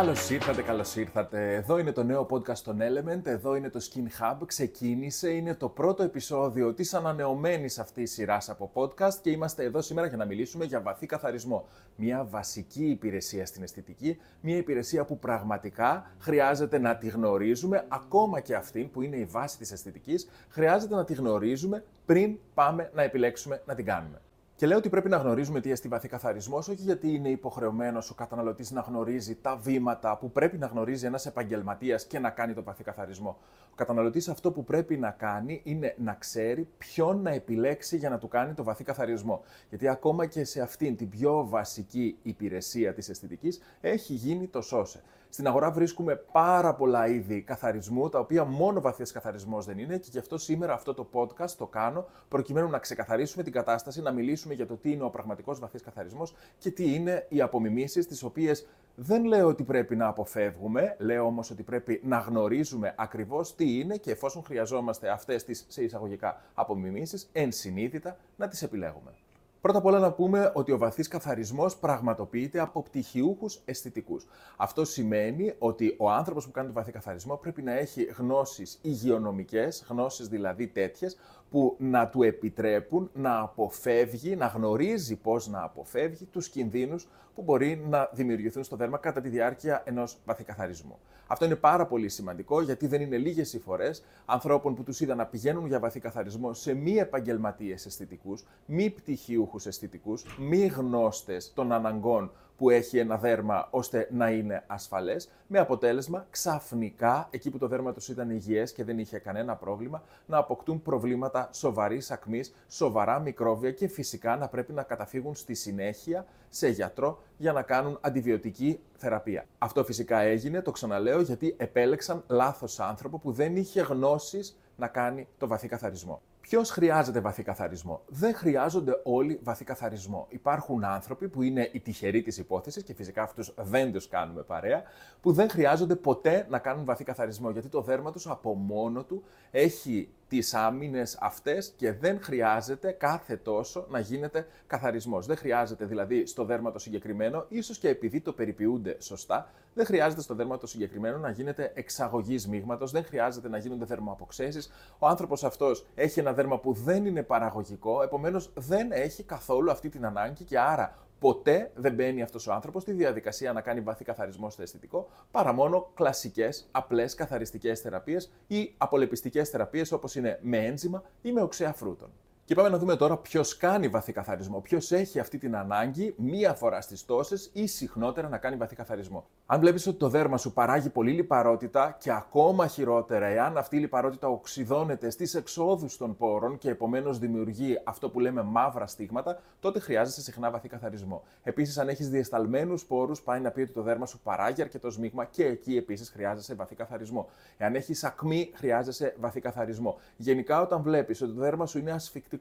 Καλώς ήρθατε, καλώς ήρθατε. Εδώ είναι το νέο podcast των Element, εδώ είναι το Skin Hub. Ξεκίνησε, είναι το πρώτο επεισόδιο της ανανεωμένης αυτής σειράς από podcast και είμαστε εδώ σήμερα για να μιλήσουμε για βαθύ καθαρισμό. Μια βασική υπηρεσία στην αισθητική, μια υπηρεσία που πραγματικά χρειάζεται να τη γνωρίζουμε, ακόμα και αυτήν που είναι η βάση της αισθητικής, χρειάζεται να τη γνωρίζουμε πριν πάμε να επιλέξουμε να την κάνουμε. Και λέω ότι πρέπει να γνωρίζουμε τι εστί βαθύ καθαρισμός, όχι γιατί είναι υποχρεωμένος ο καταναλωτής να γνωρίζει τα βήματα που πρέπει να γνωρίζει ένας επαγγελματίας και να κάνει το βαθύ καθαρισμό. Ο καταναλωτής αυτό που πρέπει να κάνει είναι να ξέρει ποιον να επιλέξει για να του κάνει το βαθύ καθαρισμό. Γιατί ακόμα και σε αυτήν την πιο βασική υπηρεσία της αισθητικής έχει γίνει το σώσε. Στην αγορά βρίσκουμε πάρα πολλά είδη καθαρισμού, τα οποία μόνο βαθύ καθαρισμός δεν είναι και γι' αυτό σήμερα αυτό το podcast το κάνω προκειμένου να ξεκαθαρίσουμε την κατάσταση, να μιλήσουμε για το τι είναι ο πραγματικός βαθύ καθαρισμός και τι είναι οι απομιμήσεις, τις οποίες δεν λέω ότι πρέπει να αποφεύγουμε, λέω όμως ότι πρέπει να γνωρίζουμε ακριβώς τι είναι και εφόσον χρειαζόμαστε αυτές τις σε εισαγωγικά απομιμήσεις, ενσυνείδητα να τις επιλέγουμε. Πρώτα απ' όλα να πούμε ότι ο βαθύς καθαρισμός πραγματοποιείται από πτυχιούχους αισθητικούς. Αυτό σημαίνει ότι ο άνθρωπος που κάνει το βαθύ καθαρισμό πρέπει να έχει γνώσεις υγειονομικές, γνώσεις δηλαδή τέτοιες, που να του επιτρέπουν να αποφεύγει, να γνωρίζει πώς να αποφεύγει τους κινδύνους που μπορεί να δημιουργηθούν στο δέρμα κατά τη διάρκεια ενός βαθυκαθαρισμού. Αυτό είναι πάρα πολύ σημαντικό γιατί δεν είναι λίγες οι φορές ανθρώπων που τους είδα να πηγαίνουν για βαθυκαθαρισμό σε μη επαγγελματίες αισθητικούς, μη πτυχιούχους αισθητικούς, μη γνώστες των αναγκών που έχει ένα δέρμα ώστε να είναι ασφαλές, με αποτέλεσμα ξαφνικά, εκεί που το δέρμα τους ήταν υγιές και δεν είχε κανένα πρόβλημα, να αποκτούν προβλήματα σοβαρής ακμής, σοβαρά μικρόβια και φυσικά να πρέπει να καταφύγουν στη συνέχεια σε γιατρό για να κάνουν αντιβιωτική θεραπεία. Αυτό φυσικά έγινε, το ξαναλέω, γιατί επέλεξαν λάθος άνθρωπο που δεν είχε γνώσεις να κάνει το βαθύ καθαρισμό. Ποιος χρειάζεται βαθύ καθαρισμό; Δεν χρειάζονται όλοι βαθύ καθαρισμό. Υπάρχουν άνθρωποι που είναι οι τυχεροί της υπόθεσης και φυσικά αυτούς δεν τους κάνουμε παρέα, που δεν χρειάζονται ποτέ να κάνουν βαθύ καθαρισμό γιατί το δέρμα τους από μόνο του έχει τις άμυνες αυτές και δεν χρειάζεται κάθε τόσο να γίνεται καθαρισμός. Δεν χρειάζεται δηλαδή στο δέρμα το συγκεκριμένο, ίσως και επειδή το περιποιούνται σωστά, δεν χρειάζεται στο δέρμα το συγκεκριμένο να γίνεται εξαγωγή μείγματο, δεν χρειάζεται να γίνονται δερμοαποξέσει. Ο άνθρωπος αυτός έχει ένα δέρμα που δεν είναι παραγωγικό, επομένως δεν έχει καθόλου αυτή την ανάγκη και άρα ποτέ δεν μπαίνει αυτός ο άνθρωπος στη διαδικασία να κάνει βαθύ καθαρισμό στο αισθητικό, παρά μόνο κλασικές, απλές καθαριστικές θεραπείες ή απολεπιστικές θεραπείες όπως είναι με ένζημα ή με οξέα φρούτων. Και πάμε να δούμε τώρα ποιος κάνει βαθύ καθαρισμό. Ποιος έχει αυτή την ανάγκη μία φορά στις τόσες ή συχνότερα να κάνει βαθύ καθαρισμό. Αν βλέπεις ότι το δέρμα σου παράγει πολύ λιπαρότητα και ακόμα χειρότερα, εάν αυτή η λιπαρότητα οξυδώνεται στις εξόδους των πόρων και επομένως δημιουργεί αυτό που λέμε μαύρα στίγματα, τότε χρειάζεσαι συχνά βαθύ καθαρισμό. Επίσης, αν έχεις διεσταλμένους πόρους, πάει να πει ότι το δέρμα σου παράγει αρκετό σμίγμα και εκεί επίσης χρειάζεσαι βαθύ καθαρισμό. Εάν έχεις ακμή, χρειάζεσαι βαθύ καθαρισμό. Γενικά, όταν βλέπεις ότι το δέρμα σου είναι ασφικτικό,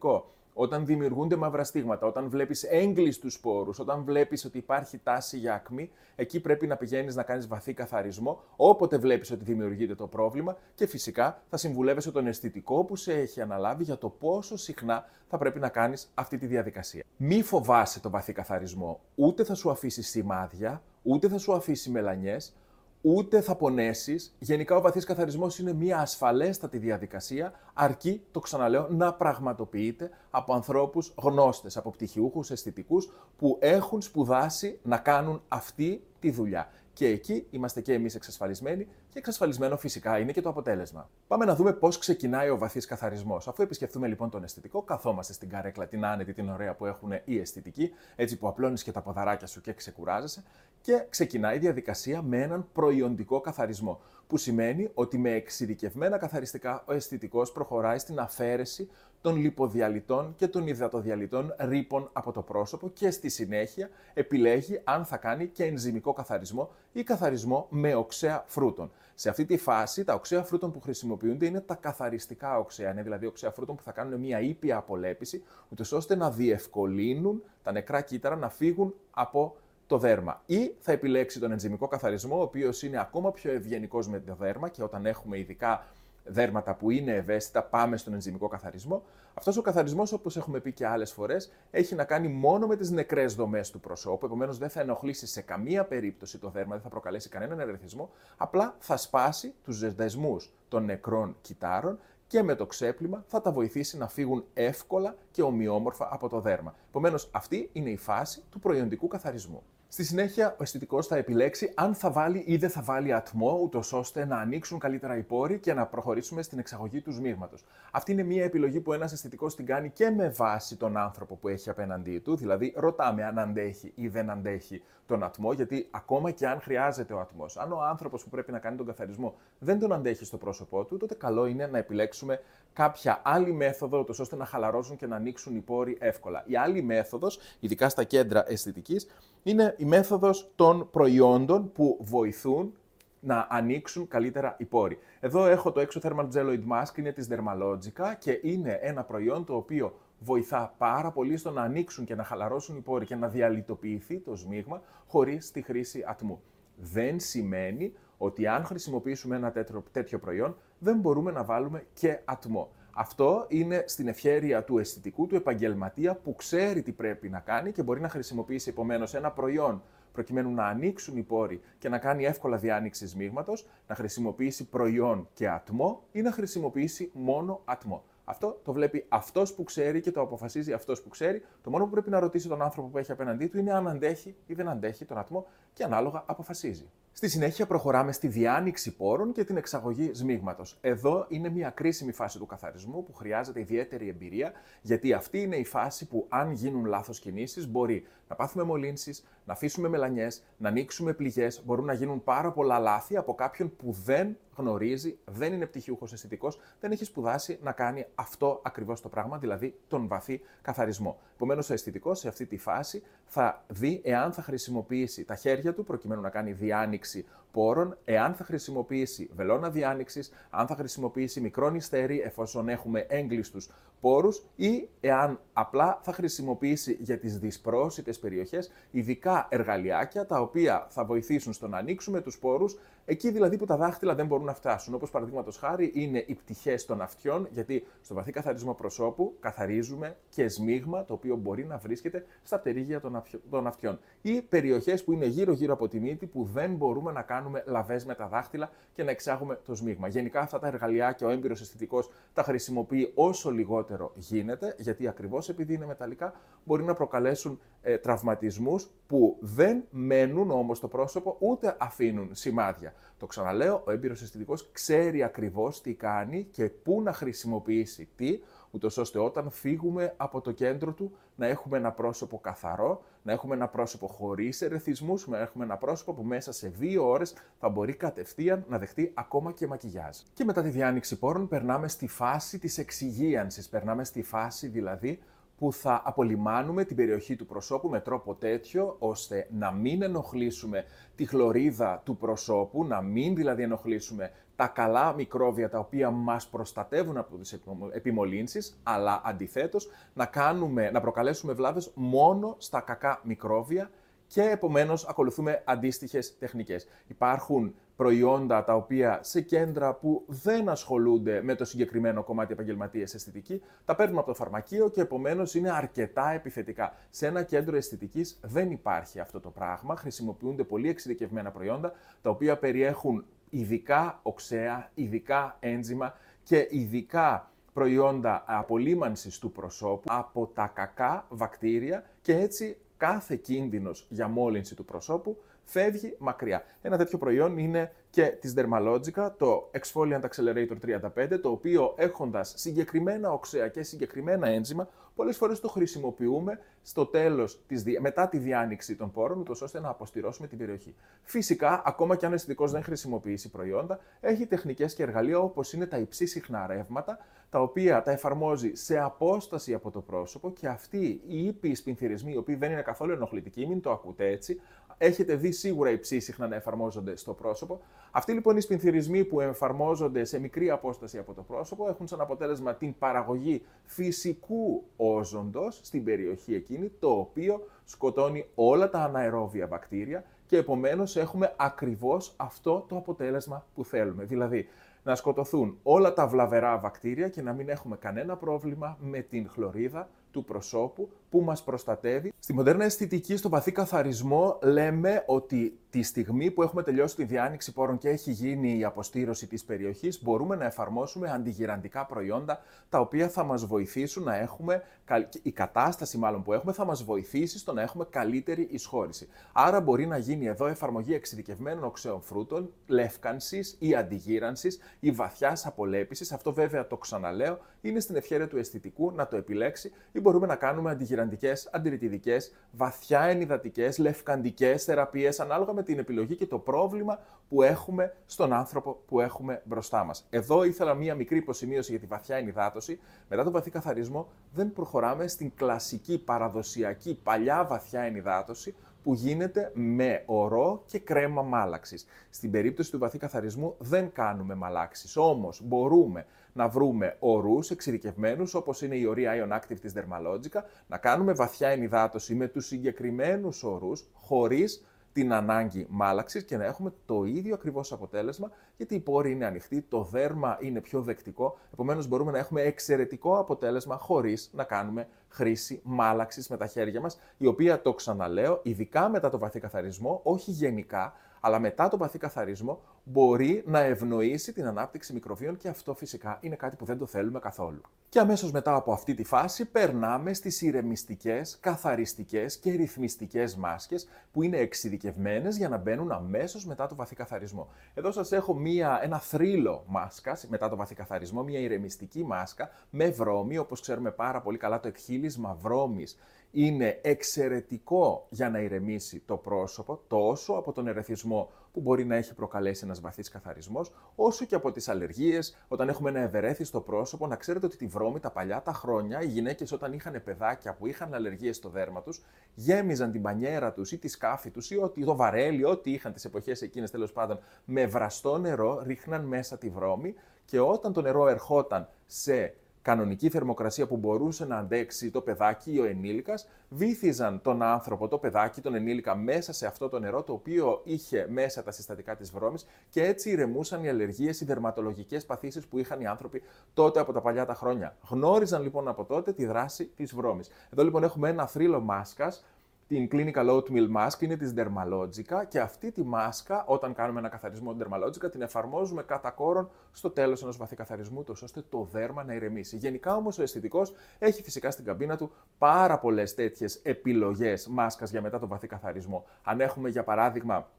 όταν δημιουργούνται μαύρα στίγματα, όταν βλέπεις έγκλειστου σπόρους, όταν βλέπεις ότι υπάρχει τάση για ακμή, εκεί πρέπει να πηγαίνεις να κάνεις βαθύ καθαρισμό, όποτε βλέπεις ότι δημιουργείται το πρόβλημα και φυσικά θα συμβουλεύεσαι τον αισθητικό που σε έχει αναλάβει για το πόσο συχνά θα πρέπει να κάνεις αυτή τη διαδικασία. Μη φοβάσαι τον βαθύ καθαρισμό, ούτε θα σου αφήσει σημάδια, ούτε θα σου αφήσει μελανιές, ούτε θα πονέσεις. Γενικά, ο βαθύς καθαρισμός είναι μια ασφαλέστατη διαδικασία, αρκεί, το ξαναλέω, να πραγματοποιείται από ανθρώπους γνώστες, από πτυχιούχους, αισθητικούς, που έχουν σπουδάσει να κάνουν αυτή τη δουλειά. Και εκεί είμαστε και εμείς εξασφαλισμένοι και εξασφαλισμένο φυσικά είναι και το αποτέλεσμα. Πάμε να δούμε πώς ξεκινάει ο βαθύς καθαρισμός. Αφού επισκεφτούμε λοιπόν τον αισθητικό, καθόμαστε στην καρέκλα την άνετη, την ωραία που έχουν οι αισθητικοί, έτσι που απλώνεις και τα ποδαράκια σου και ξεκουράζεσαι, και ξεκινάει η διαδικασία με έναν προϊόντικό καθαρισμό. Που σημαίνει ότι με εξειδικευμένα καθαριστικά ο αισθητικός προχωράει στην αφαίρεση των λιποδιαλυτών και των υδατοδιαλυτών ρήπων από το πρόσωπο και στη συνέχεια επιλέγει αν θα κάνει και ενζημικό καθαρισμό ή καθαρισμό με οξέα φρούτων. Σε αυτή τη φάση, τα οξέα φρούτων που χρησιμοποιούνται είναι τα καθαριστικά οξέα. Είναι δηλαδή οξέα φρούτων που θα κάνουν μια ήπια απολέπιση, ούτως ώστε να διευκολύνουν τα νεκρά κύτταρα να φύγουν από το δέρμα. Ή θα επιλέξει τον ενζημικό καθαρισμό, ο οποίος είναι ακόμα πιο ευγενικός με το δέρμα και όταν έχουμε ειδικά δέρματα που είναι ευαίσθητα, πάμε στον ενζημικό καθαρισμό. Αυτός ο καθαρισμός, όπως έχουμε πει και άλλες φορές, έχει να κάνει μόνο με τις νεκρές δομές του προσώπου. Επομένως, δεν θα ενοχλήσει σε καμία περίπτωση το δέρμα, δεν θα προκαλέσει κανέναν ερεθισμό. Απλά θα σπάσει τους δεσμούς των νεκρών κυτάρων και με το ξέπλυμα θα τα βοηθήσει να φύγουν εύκολα και ομοιόμορφα από το δέρμα. Επομένως, αυτή είναι η φάση του προϊόντικού καθαρισμού. Στη συνέχεια, ο αισθητικός θα επιλέξει αν θα βάλει ή δεν θα βάλει ατμό, ούτως ώστε να ανοίξουν καλύτερα οι πόροι και να προχωρήσουμε στην εξαγωγή του σμίγματος. Αυτή είναι μια επιλογή που ένας αισθητικός την κάνει και με βάση τον άνθρωπο που έχει απέναντί του, δηλαδή ρωτάμε αν αντέχει ή δεν αντέχει τον ατμό, γιατί ακόμα και αν χρειάζεται ο ατμός, αν ο άνθρωπος που πρέπει να κάνει τον καθαρισμό δεν τον αντέχει στο πρόσωπό του, τότε καλό είναι να επιλέξουμε κάποια άλλη μέθοδο, ώστε να χαλαρώσουν και να ανοίξουν οι πόροι εύκολα. Η άλλη μέθοδος, ειδικά στα κέντρα αισθητικής, είναι η μέθοδος των προϊόντων που βοηθούν να ανοίξουν καλύτερα οι πόροι. Εδώ έχω το Exothermal Geloid Mask, είναι της Dermalogica και είναι ένα προϊόν το οποίο βοηθά πάρα πολύ στο να ανοίξουν και να χαλαρώσουν οι πόροι και να διαλυτοποιηθεί το σμίγμα χωρίς τη χρήση ατμού. Δεν σημαίνει ότι αν χρησιμοποιήσουμε ένα τέτοιο προϊόν δεν μπορούμε να βάλουμε και ατμό. Αυτό είναι στην ευχέρεια του αισθητικού, του επαγγελματία που ξέρει τι πρέπει να κάνει και μπορεί να χρησιμοποιήσει επομένως ένα προϊόν προκειμένου να ανοίξουν οι πόροι και να κάνει εύκολα διάνοιξη σμίγματος, να χρησιμοποιήσει προϊόν και ατμό ή να χρησιμοποιήσει μόνο ατμό. Αυτό το βλέπει αυτός που ξέρει και το αποφασίζει αυτός που ξέρει. Το μόνο που πρέπει να ρωτήσει τον άνθρωπο που έχει απέναντί του είναι αν αντέχει ή δεν αντέχει τον ατμό και ανάλογα αποφασίζει. Στη συνέχεια προχωράμε στη διάνοιξη πόρων και την εξαγωγή σμίγματος. Εδώ είναι μια κρίσιμη φάση του καθαρισμού που χρειάζεται ιδιαίτερη εμπειρία, γιατί αυτή είναι η φάση που αν γίνουν λάθος κινήσεις μπορεί να πάθουμε μολύνσεις, να αφήσουμε μελανιές, να ανοίξουμε πληγές, μπορούν να γίνουν πάρα πολλά λάθη από κάποιον που δεν γνωρίζει, δεν είναι πτυχιούχος αισθητικός, δεν έχει σπουδάσει να κάνει αυτό ακριβώς το πράγμα, δηλαδή τον βαθύ καθαρισμό. Επομένως, ο αισθητικός σε αυτή τη φάση θα δει εάν θα χρησιμοποιήσει τα χέρια του προκειμένου να κάνει διάνοιξη πόρων, εάν θα χρησιμοποιήσει βελόνα διάνοιξης, αν θα χρησιμοποιήσει μικρό νηστέρι εφόσον έχουμε έγκλειστους πόρους ή εάν απλά θα χρησιμοποιήσει για τις δυσπρόσιτες περιοχές ειδικά εργαλειάκια τα οποία θα βοηθήσουν στο να ανοίξουμε τους πόρους εκεί δηλαδή που τα δάχτυλα δεν μπορούν να φτάσουν. Όπως παραδείγματος χάρη είναι οι πτυχές των αυτιών γιατί στο βαθύ καθαρισμό προσώπου καθαρίζουμε και σμίγμα το οποίο μπορεί να βρίσκεται στα πτερίγια των αυτιών ή περιοχές που είναι γύρω-γύρω από τη μύτη που δεν μπορούμε να κάνουμε λαβές με τα δάχτυλα και να εξάγουμε το σμίγμα. Γενικά αυτά τα εργαλειάκια ο έμπειρος αισθητικός τα χρησιμοποιεί όσο λιγότερο γίνεται, γιατί ακριβώς επειδή είναι μεταλλικά μπορεί να προκαλέσουν ε, τραυματισμούς που δεν μένουν όμως στο πρόσωπο ούτε αφήνουν σημάδια. Το ξαναλέω, ο έμπειρος αισθητικός ξέρει ακριβώς τι κάνει και πού να χρησιμοποιήσει τι, ούτως ώστε όταν φύγουμε από το κέντρο του να έχουμε ένα πρόσωπο καθαρό, να έχουμε ένα πρόσωπο χωρίς ερεθισμούς, να έχουμε ένα πρόσωπο που μέσα σε δύο ώρες θα μπορεί κατευθείαν να δεχτεί ακόμα και μακιγιάζ. Και μετά τη διάνοιξη πόρων περνάμε στη φάση της εξυγίανσης, περνάμε στη φάση δηλαδή που θα απολυμάνουμε την περιοχή του προσώπου με τρόπο τέτοιο ώστε να μην ενοχλήσουμε τη χλωρίδα του προσώπου, να μην δηλαδή ενοχλήσουμε τα καλά μικρόβια τα οποία μας προστατεύουν από τις επιμολύνσεις, αλλά αντιθέτως να, κάνουμε, να προκαλέσουμε βλάβες μόνο στα κακά μικρόβια και επομένως ακολουθούμε αντίστοιχες τεχνικές. Υπάρχουν προϊόντα τα οποία σε κέντρα που δεν ασχολούνται με το συγκεκριμένο κομμάτι επαγγελματίας αισθητική, τα παίρνουμε από το φαρμακείο και επομένως είναι αρκετά επιθετικά. Σε ένα κέντρο αισθητικής δεν υπάρχει αυτό το πράγμα. Χρησιμοποιούνται πολύ εξειδικευμένα προϊόντα τα οποία περιέχουν ειδικά οξέα, ειδικά ένζημα και ειδικά προϊόντα απολύμανσης του προσώπου από τα κακά βακτήρια και έτσι κάθε κίνδυνος για μόλυνση του προσώπου φεύγει μακριά. Ένα τέτοιο προϊόν είναι και της Dermalogica, το Exfoliant Accelerator 35, το οποίο έχοντας συγκεκριμένα οξέα και συγκεκριμένα ένζημα, πολλές φορές το χρησιμοποιούμε στο τέλος, της, μετά τη διάνοιξη των πόρων, ούτως ώστε να αποστηρώσουμε την περιοχή. Φυσικά, ακόμα και αν ο αισθητικός δεν χρησιμοποιήσει προϊόντα, έχει τεχνικές και εργαλεία όπως είναι τα υψή συχνά ρεύματα, τα οποία τα εφαρμόζει σε απόσταση από το πρόσωπο και αυτοί οι ήπιοι σπινθυρισμοί, οι οποίοι δεν είναι καθόλου ενοχλητικοί, μην το ακούτε έτσι, έχετε δει σίγουρα υψί συχνά να εφαρμόζονται στο πρόσωπο. Αυτοί λοιπόν οι σπινθυρισμοί που εφαρμόζονται σε μικρή απόσταση από το πρόσωπο έχουν σαν αποτέλεσμα την παραγωγή φυσικού όζοντος στην περιοχή εκείνη, το οποίο σκοτώνει όλα τα αναερόβια βακτήρια και επομένως έχουμε ακριβώς αυτό το αποτέλεσμα που θέλουμε. Δηλαδή, να σκοτωθούν όλα τα βλαβερά βακτήρια και να μην έχουμε κανένα πρόβλημα με την χλωρίδα του προσώπου που μας προστατεύει. Στη μοντέρνα αισθητική, στο βαθύ καθαρισμό, λέμε ότι τη στιγμή που έχουμε τελειώσει τη διάνοιξη πόρων και έχει γίνει η αποστήρωση της περιοχής, μπορούμε να εφαρμόσουμε αντιγυραντικά προϊόντα, τα οποία θα μας βοηθήσουν να έχουμε, η κατάσταση μάλλον που έχουμε θα μας βοηθήσει στο να έχουμε καλύτερη εισχώρηση. Άρα μπορεί να γίνει εδώ εφαρμογή εξειδικευμένων οξέων φρούτων, λεύκανσης ή αντιγύρανσης ή βαθιάς απολέπισης. Αυτό βέβαια το ξαναλέω, είναι στην ευχαίρεια του αισθητικού να το επιλέξει ή μπορούμε να κάνουμε αντιγυραντικέ, αντιρρητιδικές, βαθιά ενυδατικές, λευκαντικές θεραπείες, ανάλογα με την επιλογή και το πρόβλημα που έχουμε στον άνθρωπο που έχουμε μπροστά μας. Εδώ ήθελα μία μικρή υποσημείωση για τη βαθιά ενυδάτωση. Μετά τον βαθύ καθαρισμό, δεν προχωράμε στην κλασική, παραδοσιακή, παλιά βαθιά ενυδάτωση, που γίνεται με ορό και κρέμα μάλαξης. Στην περίπτωση του βαθύ καθαρισμού δεν κάνουμε μαλάξεις, όμως μπορούμε να βρούμε ορούς εξειδικευμένους όπως είναι η ορία Ion Active της Dermalogica, να κάνουμε βαθιά ενυδάτωση με τους συγκεκριμένους ορούς χωρίς την ανάγκη μάλαξης και να έχουμε το ίδιο ακριβώς αποτέλεσμα, γιατί η πόρη είναι ανοιχτή, το δέρμα είναι πιο δεκτικό, επομένως μπορούμε να έχουμε εξαιρετικό αποτέλεσμα χωρίς να κάνουμε χρήση μάλαξης με τα χέρια μας, η οποία το ξαναλέω, ειδικά μετά το βαθύ καθαρισμό, όχι γενικά, αλλά μετά το βαθύ καθαρισμό μπορεί να ευνοήσει την ανάπτυξη μικροβίων και αυτό φυσικά είναι κάτι που δεν το θέλουμε καθόλου. Και αμέσως μετά από αυτή τη φάση περνάμε στις ηρεμιστικές, καθαριστικές και ρυθμιστικές μάσκες που είναι εξειδικευμένες για να μπαίνουν αμέσως μετά το βαθύ καθαρισμό. Εδώ σας έχω μία, ένα θρύλο μάσκα μετά το βαθύ καθαρισμό, μία ηρεμιστική μάσκα με βρώμη, όπως ξέρουμε πάρα πολύ καλά το εκχύλισμα βρώμης είναι εξαιρετικό για να ηρεμήσει το πρόσωπο, τόσο από τον ερεθισμό που μπορεί να έχει προκαλέσει ένας βαθύς καθαρισμός, όσο και από τις αλλεργίες, όταν έχουμε ένα ευερέθιστο πρόσωπο. Να ξέρετε ότι τη βρώμη τα παλιά τα χρόνια, οι γυναίκες όταν είχαν παιδάκια που είχαν αλλεργίες στο δέρμα τους, γέμιζαν την πανιέρα τους ή τη σκάφη τους ή ότι το βαρέλι, ό,τι είχαν τις εποχές εκείνες τέλος πάντων, με βραστό νερό, ρίχναν μέσα τη βρώμη και όταν το νερό ερχόταν σε κανονική θερμοκρασία που μπορούσε να αντέξει το παιδάκι ή ο ενήλικας, βύθιζαν τον άνθρωπο, το παιδάκι, τον ενήλικα μέσα σε αυτό το νερό το οποίο είχε μέσα τα συστατικά της βρώμης και έτσι ηρεμούσαν οι αλλεργίες, οι δερματολογικές παθήσεις που είχαν οι άνθρωποι τότε από τα παλιά τα χρόνια. Γνώριζαν λοιπόν από τότε τη δράση της βρώμης. Εδώ λοιπόν έχουμε ένα θρύλο μάσκας την Clinical Oatmeal Mask, είναι της Dermalogica και αυτή τη μάσκα, όταν κάνουμε ένα καθαρισμό Dermalogica, την εφαρμόζουμε κατά κόρον στο τέλος ενός βαθύ καθαρισμού, τόσο ώστε το δέρμα να ηρεμήσει. Γενικά όμως ο αισθητικός έχει φυσικά στην καμπίνα του πάρα πολλές τέτοιες επιλογές μάσκας για μετά το βαθύ καθαρισμό. Αν έχουμε για παράδειγμα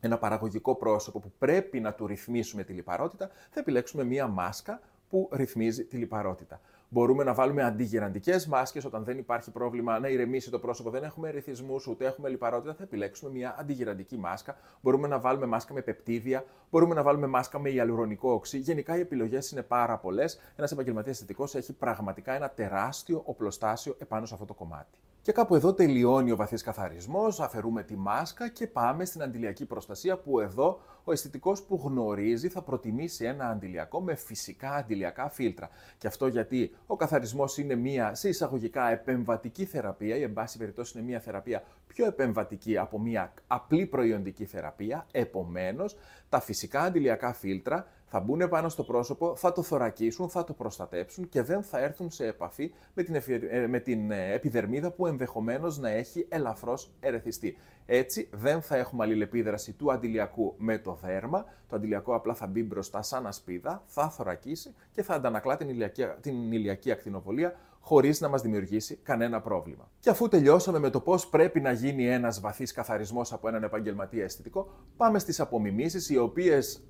ένα παραγωγικό πρόσωπο που πρέπει να του ρυθμίσουμε τη λιπαρότητα, θα επιλέξουμε μία μάσκα που ρυθμίζει τη λιπαρότητα. Μπορούμε να βάλουμε αντιγυραντικέ μάσκες όταν δεν υπάρχει πρόβλημα να ηρεμήσει το πρόσωπο, δεν έχουμε ερεθισμού ούτε έχουμε λιπαρότητα. Θα επιλέξουμε μια αντιγυραντική μάσκα. Μπορούμε να βάλουμε μάσκα με πεπτίδια, μπορούμε να βάλουμε μάσκα με ιαλουρονικό οξύ. Γενικά οι επιλογές είναι πάρα πολλές. Ένας επαγγελματίας αισθητικός έχει πραγματικά ένα τεράστιο οπλοστάσιο επάνω σε αυτό το κομμάτι. Και κάπου εδώ τελειώνει ο βαθύς καθαρισμός, αφαιρούμε τη μάσκα και πάμε στην αντιλιακή προστασία που εδώ ο αισθητικός που γνωρίζει θα προτιμήσει ένα αντιλιακό με φυσικά αντιλιακά φίλτρα. Και αυτό γιατί ο καθαρισμός είναι μια σε εισαγωγικά επεμβατική θεραπεία ή εν πάση περιπτώσει είναι μια θεραπεία πιο επεμβατική από μια απλή προϊοντική θεραπεία. Επομένως, τα φυσικά αντιλιακά φίλτρα θα μπουν πάνω στο πρόσωπο, θα το θωρακίσουν, θα το προστατέψουν και δεν θα έρθουν σε επαφή με την, ε, με την ε, επιδερμίδα που ενδεχομένως να έχει ελαφρώς ερεθιστεί. Έτσι δεν θα έχουμε αλληλεπίδραση του αντιλιακού με το δέρμα, το αντιλιακό απλά θα μπει μπροστά σαν ασπίδα, θα θωρακίσει και θα αντανακλά την ηλιακή, την ηλιακή ακτινοβολία χωρίς να μας δημιουργήσει κανένα πρόβλημα. Και αφού τελειώσαμε με το πώς πρέπει να γίνει ένας βαθύς καθαρισμός από έναν επαγγελματία αισθητικό, πάμε στις απομιμήσεις, οι οποίες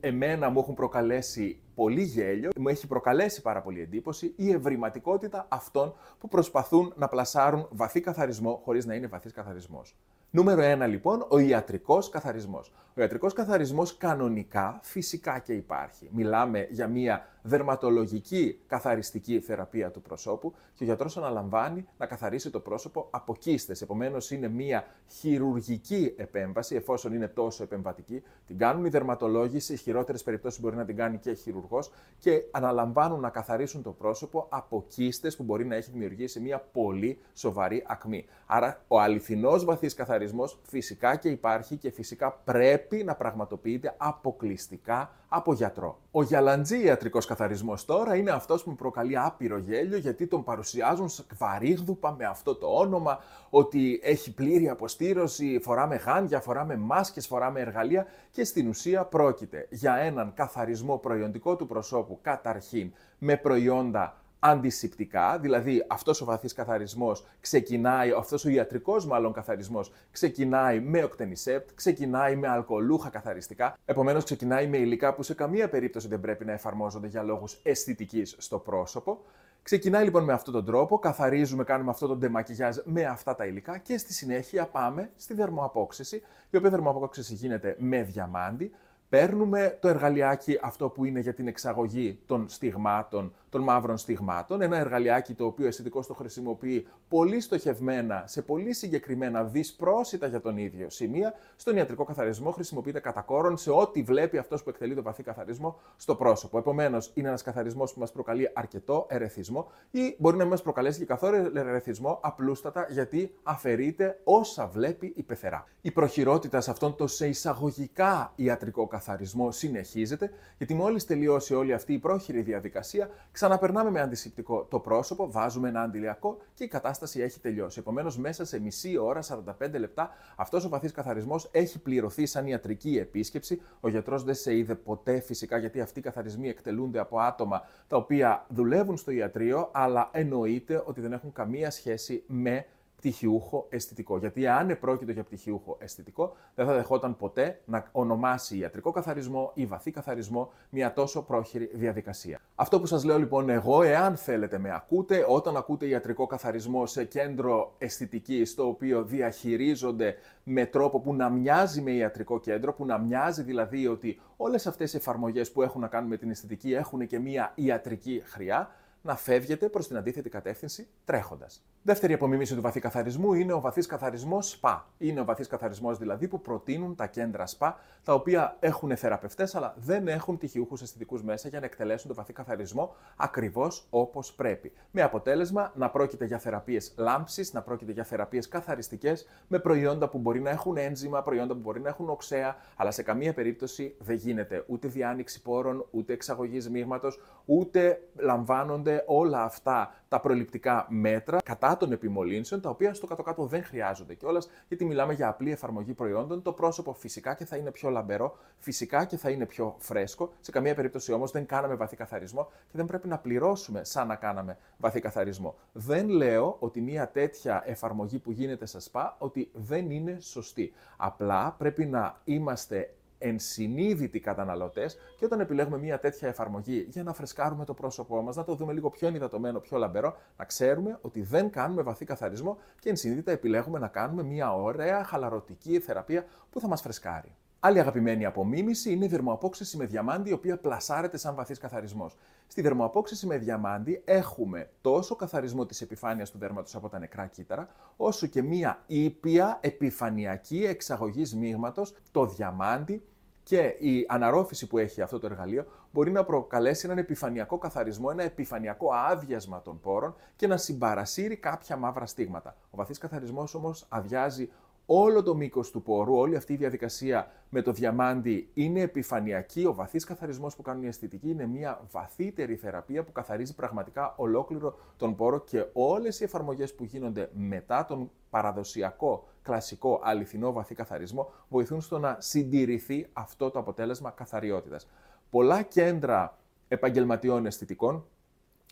εμένα μου έχουν προκαλέσει πολύ γέλιο, μου έχει προκαλέσει πάρα πολύ εντύπωση η ευρηματικότητα αυτών που προσπαθούν να πλασάρουν βαθύ καθαρισμό χωρίς να είναι βαθύς καθαρισμός. Νούμερο 1 λοιπόν, ο ιατρικός καθαρισμός. Ο ιατρικός καθαρισμός κανονικά φυσικά και υπάρχει. Μιλάμε για μια δερματολογική καθαριστική θεραπεία του προσώπου και ο γιατρός αναλαμβάνει να καθαρίσει το πρόσωπο από κίστες. Επομένως είναι μια χειρουργική επέμβαση, εφόσον είναι τόσο επεμβατική. Την κάνουν οι δερματολόγοι, σε χειρότερες περιπτώσεις μπορεί να την κάνει και χειρουργός και αναλαμβάνουν να καθαρίσουν το πρόσωπο από κίστες που μπορεί να έχει δημιουργήσει μια πολύ σοβαρή ακμή. Άρα ο αληθινός βαθύς καθαρισμός φυσικά και υπάρχει και φυσικά πρέπει να πραγματοποιείται αποκλειστικά από γιατρό. Ο γυαλαντζή ιατρικός καθαρισμός τώρα είναι αυτός που μου προκαλεί άπειρο γέλιο γιατί τον παρουσιάζουν βαρύγδουπα με αυτό το όνομα, ότι έχει πλήρη αποστήρωση, φοράμε γάντια, φοράμε μάσκες, φοράμε εργαλεία και στην ουσία πρόκειται για έναν καθαρισμό προϊόντικό του προσώπου καταρχήν με προϊόντα αντισηπτικά, δηλαδή αυτός ο βαθύς καθαρισμός ξεκινάει, αυτός ο ιατρικός μάλλον καθαρισμός ξεκινάει με οκτενισέπτ, ξεκινάει με αλκοολούχα καθαριστικά, επομένως ξεκινάει με υλικά που σε καμία περίπτωση δεν πρέπει να εφαρμόζονται για λόγους αισθητικής στο πρόσωπο. Ξεκινάει λοιπόν με αυτόν τον τρόπο, καθαρίζουμε, κάνουμε αυτό το ντεμακιγιάζ με αυτά τα υλικά και στη συνέχεια πάμε στη δερμοαπόξυση, η οποία δερμοαπόξυση γίνεται με διαμάντι, Παίρνουμε το εργαλειάκι αυτό που είναι για την εξαγωγή των στιγμάτων, των μαύρων στιγμάτων, ένα εργαλειάκι το οποίο αισθητικός το χρησιμοποιεί πολύ στοχευμένα, σε πολύ συγκεκριμένα δυσπρόσιτα για τον ίδιο σημεία. Στον ιατρικό καθαρισμό χρησιμοποιείται κατά κόρον σε ό,τι βλέπει αυτός που εκτελεί το βαθύ καθαρισμό στο πρόσωπο. Επομένως, είναι ένας καθαρισμός που μας προκαλεί αρκετό ερεθισμό ή μπορεί να μην μας προκαλέσει και καθόλου ερεθισμό απλούστατα γιατί αφαιρείται όσα βλέπει η πεθερά. Η προχειρότητα σε αυτόν το σε εισαγωγικά ιατρικό καθαρισμό συνεχίζεται, γιατί μόλις τελειώσει όλη αυτή η πρόχειρη διαδικασία, ξαναπερνάμε με αντισηπτικό το πρόσωπο, βάζουμε ένα αντιλιακό και η κατάσταση έχει τελειώσει. Επομένως, μέσα σε μισή ώρα, 45 λεπτά, αυτός ο βαθύς καθαρισμός έχει πληρωθεί σαν ιατρική επίσκεψη. Ο γιατρός δεν σε είδε ποτέ φυσικά, γιατί αυτοί οι καθαρισμοί εκτελούνται από άτομα τα οποία δουλεύουν στο ιατρείο, αλλά εννοείται ότι δεν έχουν καμία σχέση με πτυχιούχο αισθητικό. Γιατί αν επρόκειτο για πτυχιούχο αισθητικό, δεν θα δεχόταν ποτέ να ονομάσει ιατρικό καθαρισμό ή βαθύ καθαρισμό μια τόσο πρόχειρη διαδικασία. Αυτό που σας λέω λοιπόν εγώ, εάν θέλετε με ακούτε, όταν ακούτε ιατρικό καθαρισμό σε κέντρο αισθητική, το οποίο διαχειρίζονται με τρόπο που να μοιάζει με ιατρικό κέντρο, που να μοιάζει δηλαδή ότι όλες αυτές οι εφαρμογές που έχουν να κάνουν με την αισθητική έχουν και μια ιατρική χρειά, να φεύγετε προς την αντίθετη κατεύθυνση τρέχοντας. Δεύτερη απομίμηση του βαθύ καθαρισμού είναι ο βαθύς καθαρισμός ΣΠΑ. Είναι ο βαθύς καθαρισμός δηλαδή που προτείνουν τα κέντρα ΣΠΑ, τα οποία έχουν θεραπευτές αλλά δεν έχουν τυχιούχους αισθητικούς μέσα για να εκτελέσουν το βαθύ καθαρισμό ακριβώς όπως πρέπει. Με αποτέλεσμα να πρόκειται για θεραπείες λάμψης, να πρόκειται για θεραπείες καθαριστικές, με προϊόντα που μπορεί να έχουν ένζημα, προϊόντα που μπορεί να έχουν οξέα, αλλά σε καμία περίπτωση δεν γίνεται ούτε διάνοιξη πόρων, ούτε εξαγωγής μείγματος, ούτε λαμβάνονται όλα αυτά τα προληπτικά μέτρα κατά των επιμολύνσεων, τα οποία στο κάτω-κάτω δεν χρειάζονται κιόλας, γιατί μιλάμε για απλή εφαρμογή προϊόντων. Το πρόσωπο φυσικά και θα είναι πιο λαμπερό, φυσικά και θα είναι πιο φρέσκο. Σε καμία περίπτωση όμως δεν κάναμε βαθύ καθαρισμό και δεν πρέπει να πληρώσουμε σαν να κάναμε βαθύ καθαρισμό. Δεν λέω ότι μια τέτοια εφαρμογή που γίνεται στα ΣΠΑ ότι δεν είναι σωστή. Απλά πρέπει να είμαστε ενσυνείδητοι καταναλωτές και όταν επιλέγουμε μια τέτοια εφαρμογή για να φρεσκάρουμε το πρόσωπό μας, να το δούμε λίγο πιο ενυδατωμένο, πιο λαμπερό, να ξέρουμε ότι δεν κάνουμε βαθύ καθαρισμό και ενσυνείδητα επιλέγουμε να κάνουμε μια ωραία χαλαρωτική θεραπεία που θα μας φρεσκάρει. Άλλη αγαπημένη απομίμηση είναι η δερμοαπόξεση με διαμάντι, η οποία πλασάρεται σαν βαθύς καθαρισμός. Στη δερμοαπόξεση με διαμάντι έχουμε τόσο καθαρισμό της επιφάνειας του δέρματος από τα νεκρά κύτταρα, όσο και μία ήπια επιφανειακή εξαγωγή μείγματο, το διαμάντι, και η αναρρόφηση που έχει αυτό το εργαλείο μπορεί να προκαλέσει έναν επιφανειακό καθαρισμό, ένα επιφανειακό άδειασμα των πόρων και να συμπαρασύρει κάποια μαύρα στίγματα. Ο βαθύς καθαρισμός όμως αδειάζει όλο το μήκος του πόρου, όλη αυτή η διαδικασία με το διαμάντι είναι επιφανειακή. Ο βαθύς καθαρισμός που κάνουν οι αισθητικοί είναι μια βαθύτερη θεραπεία που καθαρίζει πραγματικά ολόκληρο τον πόρο και όλες οι εφαρμογές που γίνονται μετά τον παραδοσιακό, κλασικό, αληθινό βαθύ καθαρισμό βοηθούν στο να συντηρηθεί αυτό το αποτέλεσμα καθαριότητας. Πολλά κέντρα επαγγελματιών αισθητικών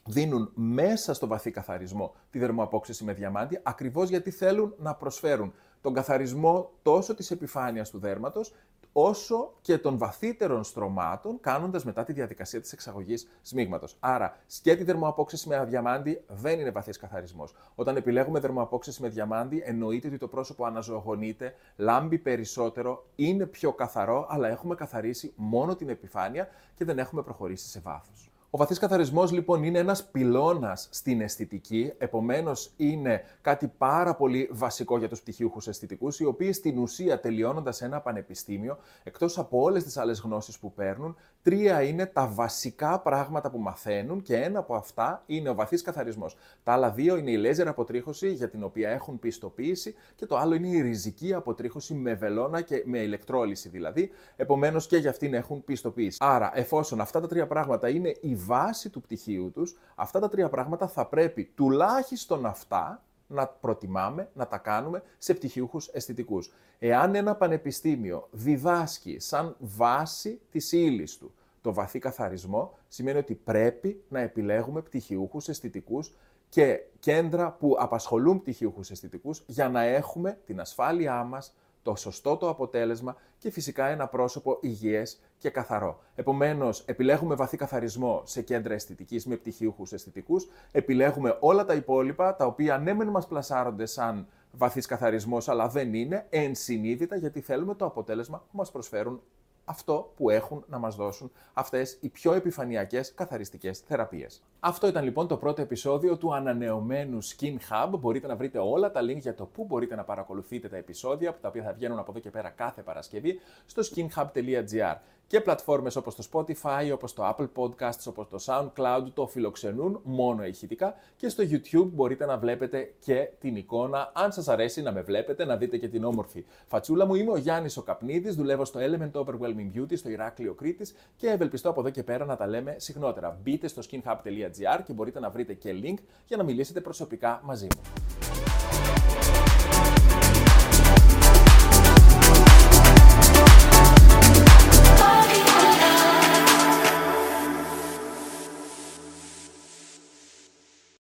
δίνουν μέσα στο βαθύ καθαρισμό τη δερμοαπόξεση με διαμάντι, ακριβώς γιατί θέλουν να προσφέρουν τον καθαρισμό τόσο της επιφάνειας του δέρματος, όσο και των βαθύτερων στρωμάτων, κάνοντας μετά τη διαδικασία της εξαγωγής σμίγματος. Άρα, σκέτη δερμοαπόξεση με διαμάντι δεν είναι βαθύς καθαρισμός. Όταν επιλέγουμε δερμοαπόξεση με διαμάντι, εννοείται ότι το πρόσωπο αναζωογονείται, λάμπει περισσότερο, είναι πιο καθαρό, αλλά έχουμε καθαρίσει μόνο την επιφάνεια και δεν έχουμε προχωρήσει σε βάθος. Ο βαθύς καθαρισμός λοιπόν είναι ένας πυλώνας στην αισθητική, επομένως είναι κάτι πάρα πολύ βασικό για τους πτυχίουχους αισθητικούς, οι οποίοι στην ουσία τελειώνοντας ένα πανεπιστήμιο, εκτός από όλες τις άλλες γνώσεις που παίρνουν, Τρία είναι τα βασικά πράγματα που μαθαίνουν και ένα από αυτά είναι ο βαθύς καθαρισμός. Τα άλλα δύο είναι η λέζερ αποτρίχωση για την οποία έχουν πιστοποίηση και το άλλο είναι η ριζική αποτρίχωση με βελόνα και με ηλεκτρόλυση δηλαδή. Επομένως και για αυτήν έχουν πιστοποίηση. Άρα εφόσον αυτά τα τρία πράγματα είναι η βάση του πτυχίου τους, αυτά τα τρία πράγματα θα πρέπει τουλάχιστον αυτά να προτιμάμε να τα κάνουμε σε πτυχιούχους αισθητικούς. Εάν ένα πανεπιστήμιο διδάσκει σαν βάση της ύλης του το βαθύ καθαρισμό, σημαίνει ότι πρέπει να επιλέγουμε πτυχιούχους αισθητικούς και κέντρα που απασχολούν πτυχιούχους αισθητικούς για να έχουμε την ασφάλειά μας, το σωστό το αποτέλεσμα και φυσικά ένα πρόσωπο υγιές και καθαρό. Επομένως, επιλέγουμε βαθύ καθαρισμό σε κέντρα αισθητικής με πτυχίουχους αισθητικούς, επιλέγουμε όλα τα υπόλοιπα, τα οποία ναι μεν μας πλασάρονται σαν βαθύς καθαρισμός, αλλά δεν είναι ενσυνείδητα, γιατί θέλουμε το αποτέλεσμα που μας προσφέρουν αυτό που έχουν να μας δώσουν αυτές οι πιο επιφανειακές καθαριστικές θεραπείες. Αυτό ήταν λοιπόν το πρώτο επεισόδιο του ανανεωμένου Skin Hub. Μπορείτε να βρείτε όλα τα link για το πού μπορείτε να παρακολουθείτε τα επεισόδια, τα οποία θα βγαίνουν από εδώ και πέρα κάθε Παρασκευή, στο skinhub.gr και πλατφόρμες όπως το Spotify, όπως το Apple Podcasts, όπως το SoundCloud το φιλοξενούν μόνο ηχητικά και στο YouTube μπορείτε να βλέπετε και την εικόνα. Αν σας αρέσει να με βλέπετε, να δείτε και την όμορφη φατσούλα μου. Είμαι ο Γιάννης ο Καπνίδης, δουλεύω στο Element Overwhelming Beauty στο Ηράκλειο Κρήτης και ευελπιστώ από εδώ και πέρα να τα λέμε συχνότερα. Μπείτε στο skinhub.gr και μπορείτε να βρείτε και link για να μιλήσετε προσωπικά μαζί μου.